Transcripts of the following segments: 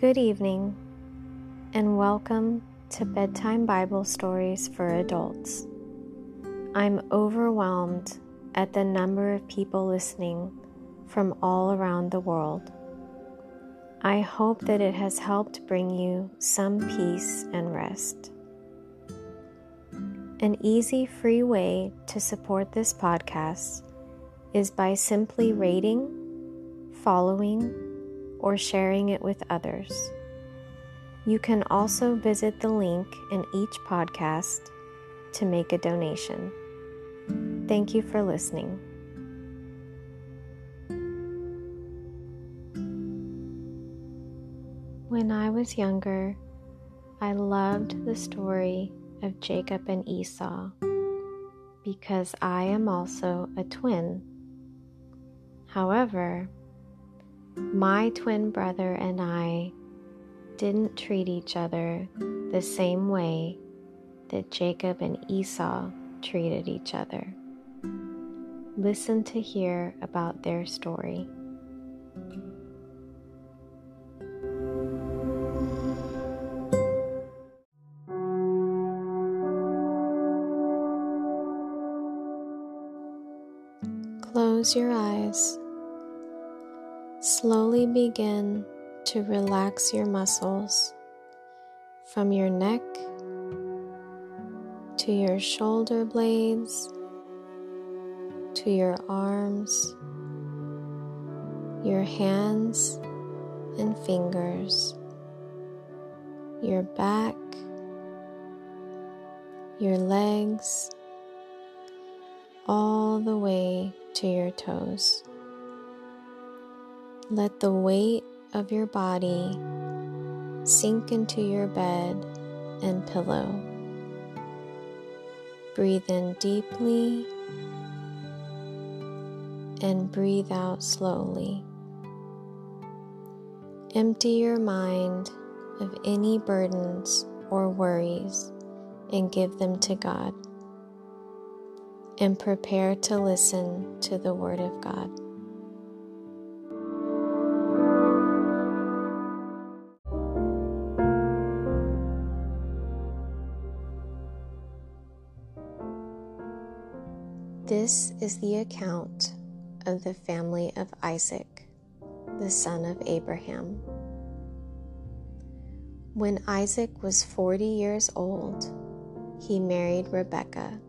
Good evening, and welcome to Bedtime Bible Stories for Adults. I'm overwhelmed at the number of people listening from all around the world. I hope that it has helped bring you some peace and rest. An easy, free way to support this podcast is by simply rating, following, or sharing it with others. You can also visit the link in each podcast to make a donation. Thank you for listening. When I was younger, I loved the story of Jacob and Esau because I am also a twin. However, my twin brother and I didn't treat each other the same way that Jacob and Esau treated each other. Listen to hear about their story. Close your eyes. Slowly begin to relax your muscles from your neck to your shoulder blades to your arms, your hands and fingers, your back, your legs, all the way to your toes. Let the weight of your body sink into your bed and pillow. Breathe in deeply and breathe out slowly. Empty your mind of any burdens or worries and give them to God. And prepare to listen to the Word of God. This is the account of the family of Isaac, the son of Abraham. When Isaac was 40 years old, he married Rebekah,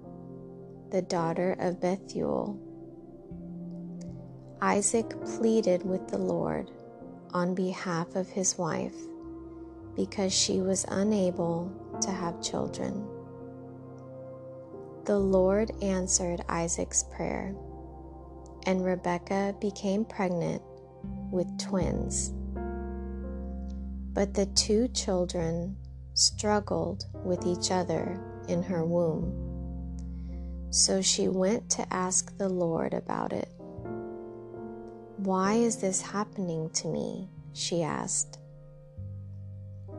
the daughter of Bethuel. Isaac pleaded with the Lord on behalf of his wife because she was unable to have children. The Lord answered Isaac's prayer, and Rebekah became pregnant with twins. But the two children struggled with each other in her womb. So she went to ask the Lord about it. Why is this happening to me? she asked.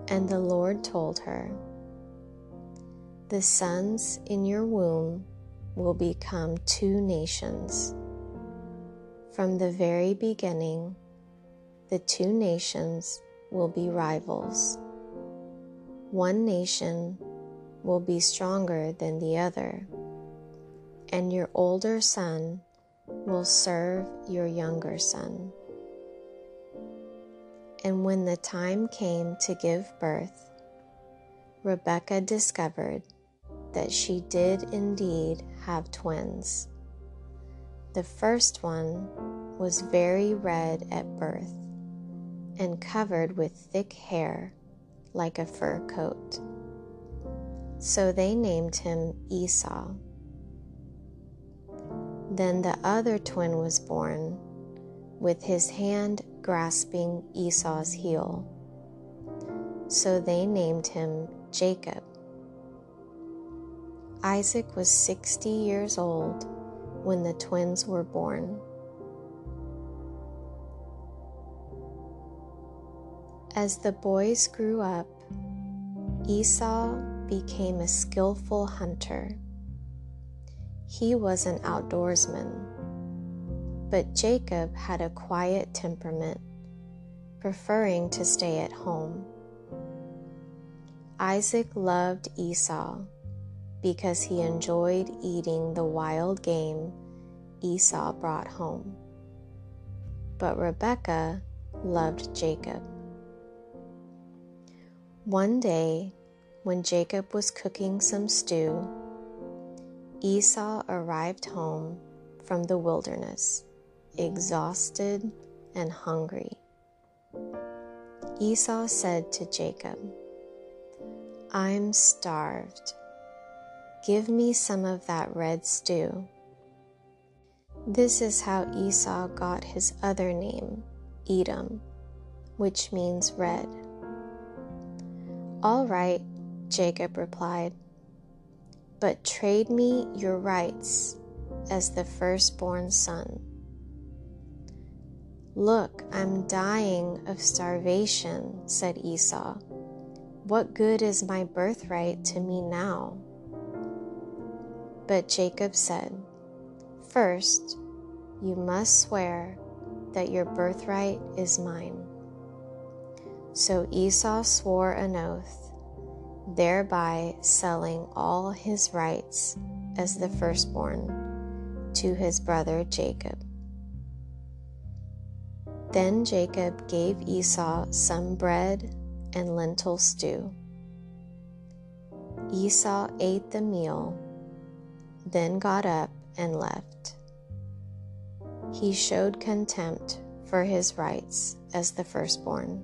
And the Lord told her, the sons in your womb will become two nations. From the very beginning, the two nations will be rivals. One nation will be stronger than the other, and your older son will serve your younger son. And when the time came to give birth, Rebekah discovered that she did indeed have twins. The first one was very red at birth and covered with thick hair like a fur coat. So they named him Esau. Then the other twin was born, with his hand grasping Esau's heel. So they named him Jacob. Isaac was 60 years old when the twins were born. As the boys grew up, Esau became a skillful hunter. He was an outdoorsman, but Jacob had a quiet temperament preferring to stay at home. Isaac loved Esau because he enjoyed eating the wild game Esau brought home. But Rebekah loved Jacob. One day, when Jacob was cooking some stew, Esau arrived home from the wilderness, exhausted and hungry. Esau said to Jacob, I'm starved. Give me some of that red stew. This is how Esau got his other name, Edom, which means red. All right, Jacob replied, but trade me your rights as the firstborn son. Look, I'm dying of starvation, said Esau. What good is my birthright to me now? But Jacob said, First, you must swear that your birthright is mine. So Esau swore an oath, thereby selling all his rights as the firstborn to his brother Jacob. Then Jacob gave Esau some bread and lentil stew. Esau ate the meal, then got up and left. He showed contempt for his rights as the firstborn.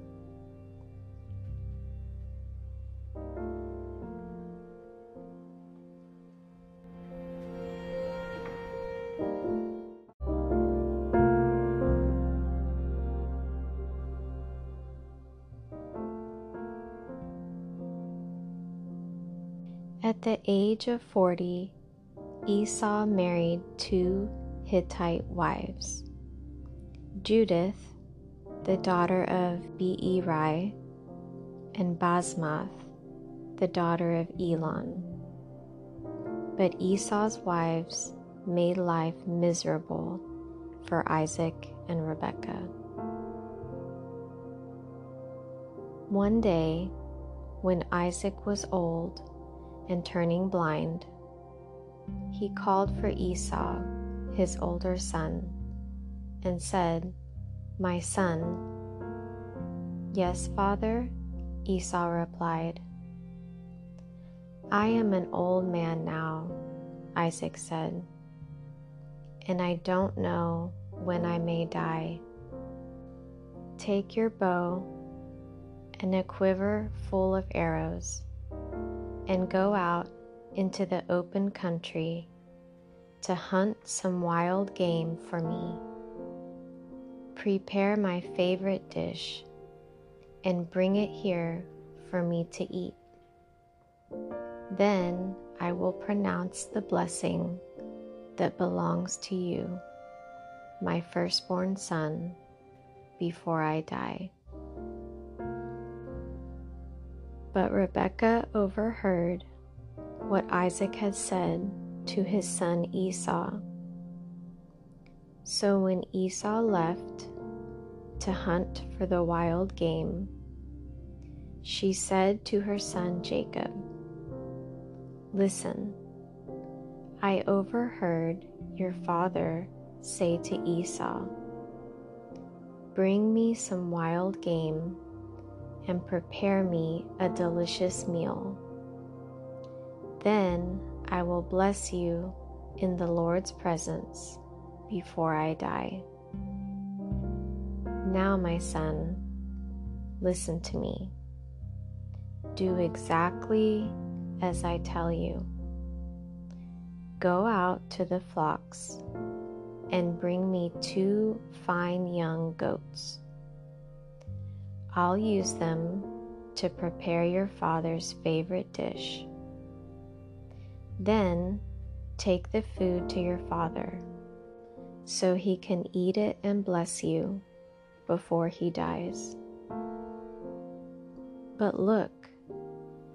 At the age of 40, Esau married two Hittite wives Judith, the daughter of Beeri, and Basmath, the daughter of Elon. But Esau's wives made life miserable for Isaac and Rebekah. One day, when Isaac was old, and turning blind, he called for Esau, his older son, and said, My son. Yes, father, Esau replied. I am an old man now, Isaac said, and I don't know when I may die. Take your bow and a quiver full of arrows and go out into the open country to hunt some wild game for me. Prepare my favorite dish and bring it here for me to eat. Then I will pronounce the blessing that belongs to you, my firstborn son, before I die. But Rebekah overheard what Isaac had said to his son Esau. So when Esau left to hunt for the wild game, she said to her son Jacob, Listen, I overheard your father say to Esau, Bring me some wild game and prepare me a delicious meal. Then I will bless you in the Lord's presence before I die. Now, my son, listen to me. Do exactly as I tell you. Go out to the flocks and bring me two fine young goats. I'll use them to prepare your father's favorite dish. Then take the food to your father so he can eat it and bless you before he dies. But look,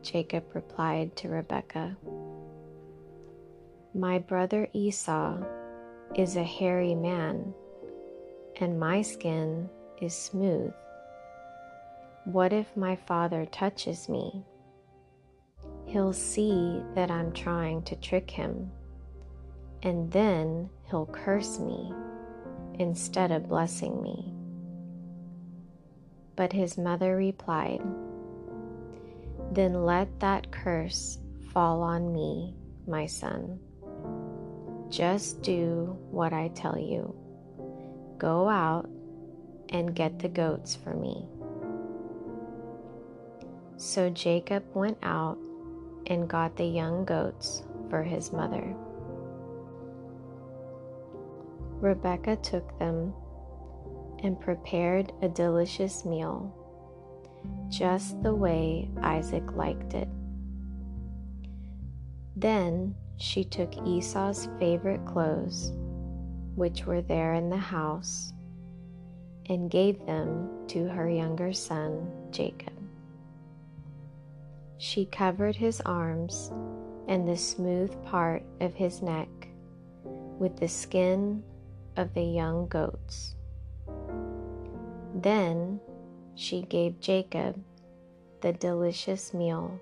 Jacob replied to Rebekah, My brother Esau is a hairy man, and my skin is smooth What if my father touches me? He'll see that I'm trying to trick him, and then he'll curse me instead of blessing me. But his mother replied, Then let that curse fall on me, my son. Just do what I tell you. Go out and get the goats for me. So Jacob went out and got the young goats for his mother. Rebekah took them and prepared a delicious meal, just the way Isaac liked it. Then she took Esau's favorite clothes, which were there in the house, and gave them to her younger son, Jacob. She covered his arms and the smooth part of his neck with the skin of the young goats. Then she gave Jacob the delicious meal,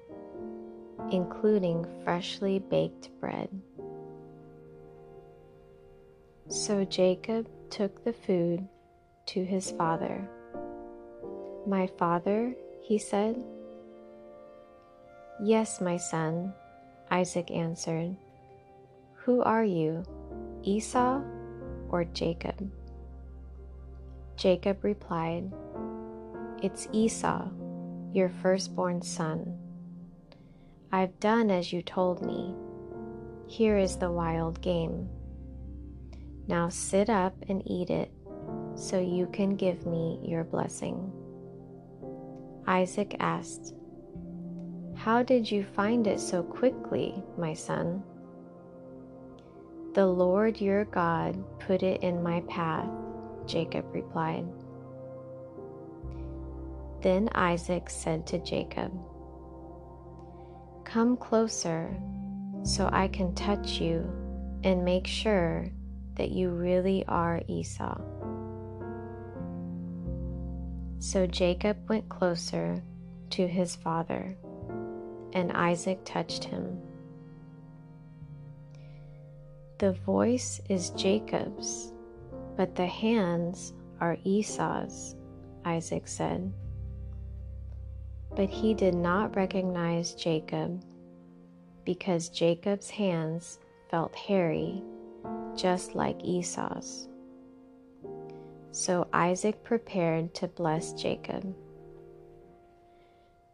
including freshly baked bread. So Jacob took the food to his father. My father, he said. Yes, my son, Isaac answered. Who are you, Esau or Jacob? Jacob replied, It's Esau, your firstborn son. I've done as you told me. Here is the wild game. Now sit up and eat it so you can give me your blessing. Isaac asked, How did you find it so quickly, my son? The Lord your God put it in my path Jacob replied. Then Isaac said to Jacob, Come closer so I can touch you and make sure that you really are Esau. So Jacob went closer to his father, and Isaac touched him. The voice is Jacob's but the hands are Esau's, Isaac said. But he did not recognize Jacob because Jacob's hands felt hairy, just like Esau's. So Isaac prepared to bless Jacob.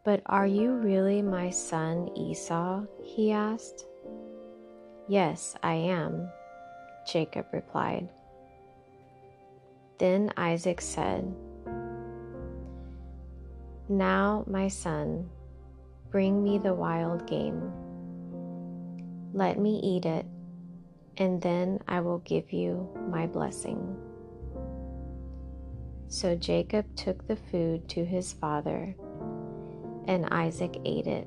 But are you really my son Esau? he asked. Yes, I am, Jacob replied. Then Isaac said, Now, my son, bring me the wild game. Let me eat it, and then I will give you my blessing. So Jacob took the food to his father, and Isaac ate it.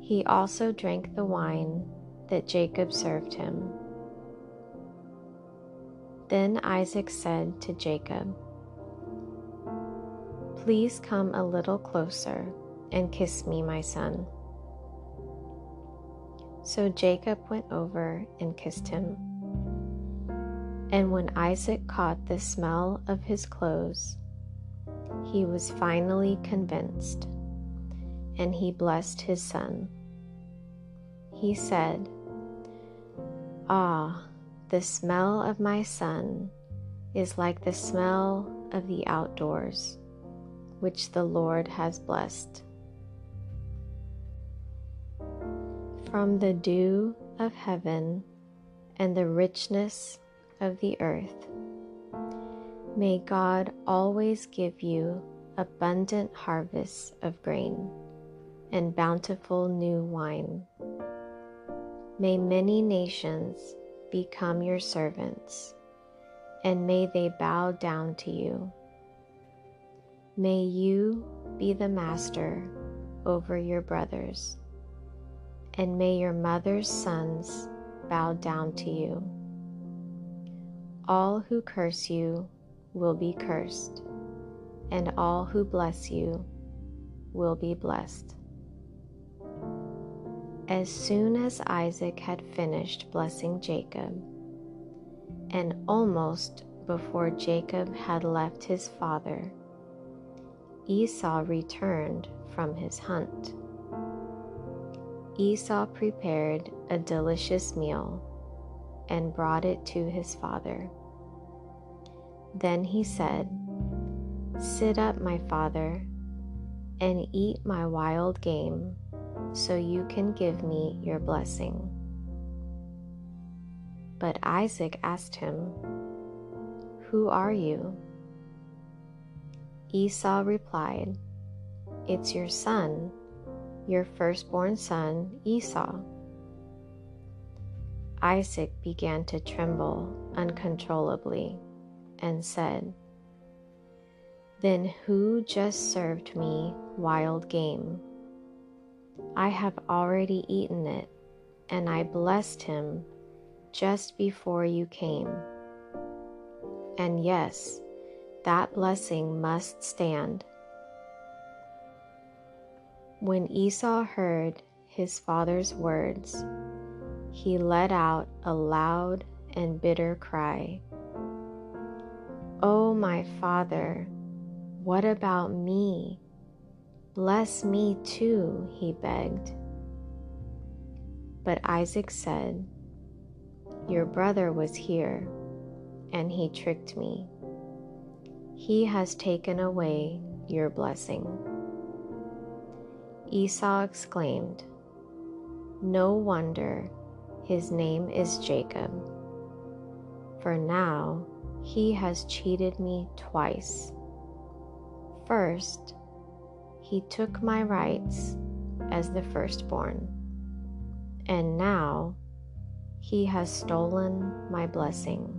He also drank the wine that Jacob served him. Then Isaac said to Jacob, Please come a little closer and kiss me, my son. So Jacob went over and kissed him. And when Isaac caught the smell of his clothes, he was finally convinced, and he blessed his son. He said, Ah, the smell of my son is like the smell of the outdoors, which the Lord has blessed. From the dew of heaven and the richness of the earth, may God always give you abundant harvests of grain and bountiful new wine. May many nations become your servants, and may they bow down to you. May you be the master over your brothers, and may your mother's sons bow down to you. All who curse you will be cursed, and all who bless you will be blessed. As soon as Isaac had finished blessing Jacob, and almost before Jacob had left his father, Esau returned from his hunt. Esau prepared a delicious meal and brought it to his father. Then he said, Sit up, my father, and eat my wild game, so you can give me your blessing. But Isaac asked him, Who are you? Esau replied, It's your son, your firstborn son, Esau. Isaac began to tremble uncontrollably and said, Then who just served me wild game? I have already eaten it, and I blessed him just before you came. And yes, that blessing must stand. When Esau heard his father's words, he let out a loud and bitter cry. Oh, my father, what about me? Bless me too, he begged. But Isaac said, Your brother was here, and he tricked me. He has taken away your blessing. Esau exclaimed, No wonder his name is Jacob, for now he has cheated me twice. First, he took my rights as the firstborn, and now he has stolen my blessing.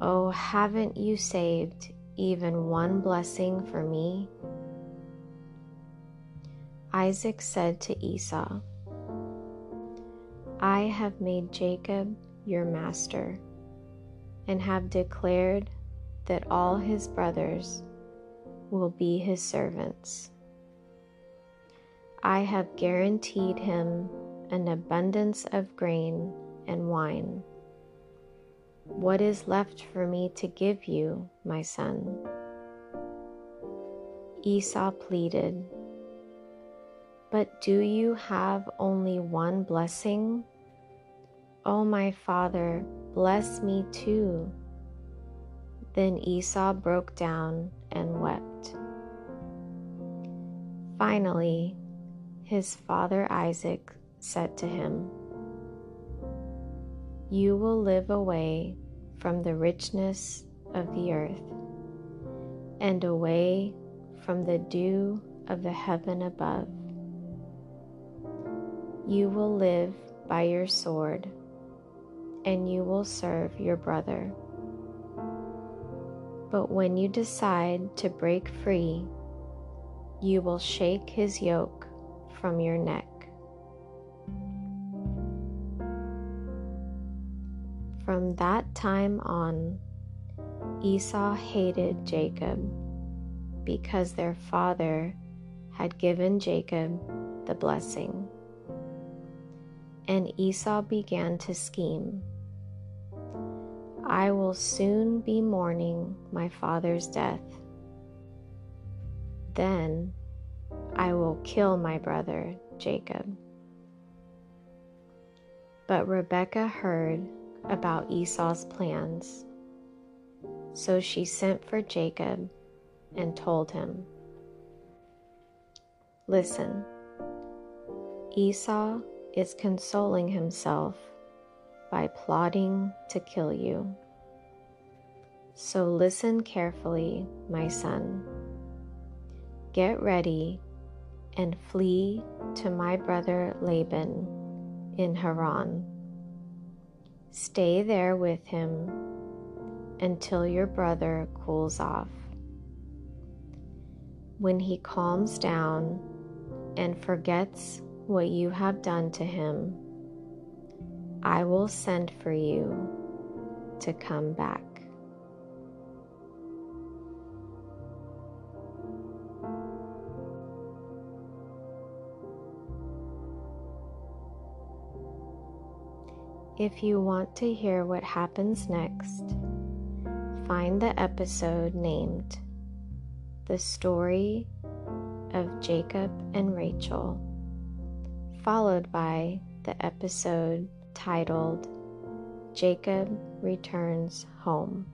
Oh, haven't you saved even one blessing for me? Isaac said to Esau, I have made Jacob your master and have declared that all his brothers will be his servants. I have guaranteed him an abundance of grain and wine. What is left for me to give you, my son? Esau pleaded, But do you have only one blessing? O oh, my father, Bless me too. Then Esau broke down and wept. Finally, his father Isaac said to him, You will live away from the richness of the earth and away from the dew of the heaven above. You will live by your sword and you will serve your brother. But when you decide to break free, you will shake his yoke from your neck. From that time on, Esau hated Jacob because their father had given Jacob the blessing. And Esau began to scheme I will soon be mourning my father's death. Then I will kill my brother Jacob. But Rebekah heard about Esau's plans. So she sent for Jacob and told him, Listen, Esau is consoling himself by plotting to kill you. So listen carefully, my son. Get ready and flee to my brother Laban in Haran. Stay there with him until your brother cools off. When he calms down and forgets what you have done to him, I will send for you to come back. If you want to hear what happens next, find the episode named The Story of Jacob and Rachel, followed by the episode titled Jacob Returns Home.